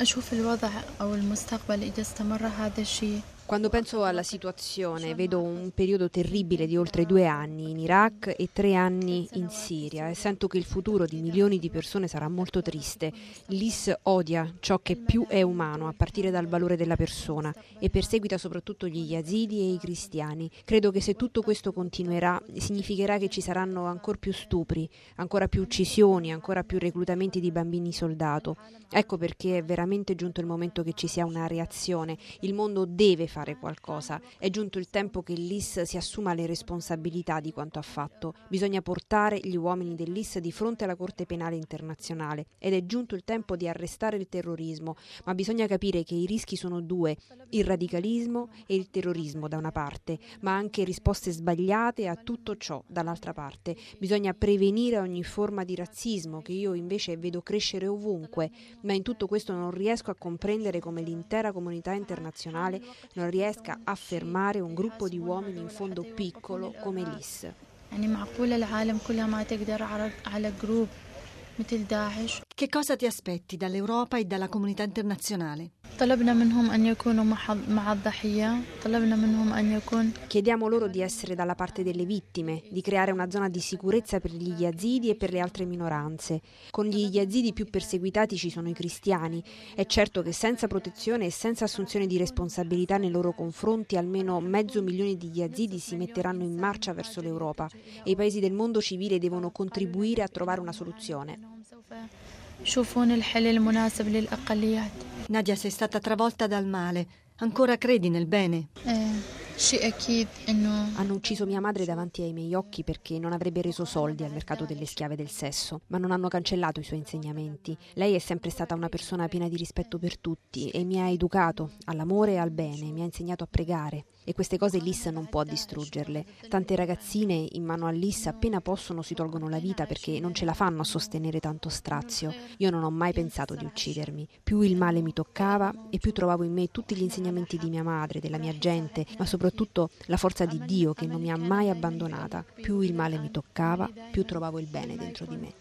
أشوف الوضع أو المستقبل إذا استمر هذا الشيء. Quando penso alla situazione vedo un periodo terribile di oltre due anni in Iraq e tre anni in Siria e sento che il futuro di milioni di persone sarà molto triste. L'IS odia ciò che più è umano, a partire dal valore della persona, e perseguita soprattutto gli yazidi e i cristiani. Credo che se tutto questo continuerà significherà che ci saranno ancora più stupri, ancora più uccisioni, ancora più reclutamenti di bambini soldato. Ecco perché è veramente giunto il momento che ci sia una reazione. Il mondo deve fare qualcosa. È giunto il tempo che l'IS si assuma le responsabilità di quanto ha fatto. Bisogna portare gli uomini dell'IS di fronte alla Corte Penale Internazionale ed è giunto il tempo di arrestare il terrorismo, ma bisogna capire che i rischi sono due, il radicalismo e il terrorismo da una parte, ma anche risposte sbagliate a tutto ciò dall'altra parte. Bisogna prevenire ogni forma di razzismo che io invece vedo crescere ovunque, ma in tutto questo non riesco a comprendere come l'intera comunità internazionale non riesca a fermare un gruppo di uomini in fondo piccolo come l'IS. Che cosa ti aspetti dall'Europa e dalla comunità internazionale? طلبنا منهم أن يكونوا مع الضحية طلبنا منهم أن يكون Chiediamo loro di essere dalla parte delle vittime, di creare una zona di sicurezza per gli yazidi e per le altre minoranze. Con gli yazidi più perseguitati ci sono i cristiani. È certo che senza protezione e senza assunzione di responsabilità nei loro confronti almeno mezzo milione di yazidi si metteranno in marcia verso l'Europa e i paesi del mondo civile devono contribuire a trovare una soluzione. يشوفون الحل المناسب للأقليات Nadia, sei stata travolta dal male. Ancora credi nel bene? Eh. Hanno ucciso mia madre davanti ai miei occhi perché non avrebbe reso soldi al mercato delle schiave del sesso, ma non hanno cancellato i suoi insegnamenti. Lei è sempre stata una persona piena di rispetto per tutti e mi ha educato all'amore e al bene, mi ha insegnato a pregare. E queste cose l'IS non può distruggerle. Tante ragazzine in mano all'IS appena possono si tolgono la vita perché non ce la fanno a sostenere tanto strazio. Io non ho mai pensato di uccidermi. Più il male mi toccava e più trovavo in me tutti gli insegnamenti di mia madre, della mia gente, ma soprattutto la forza di Dio che non mi ha mai abbandonata. Più il male mi toccava, più trovavo il bene dentro di me.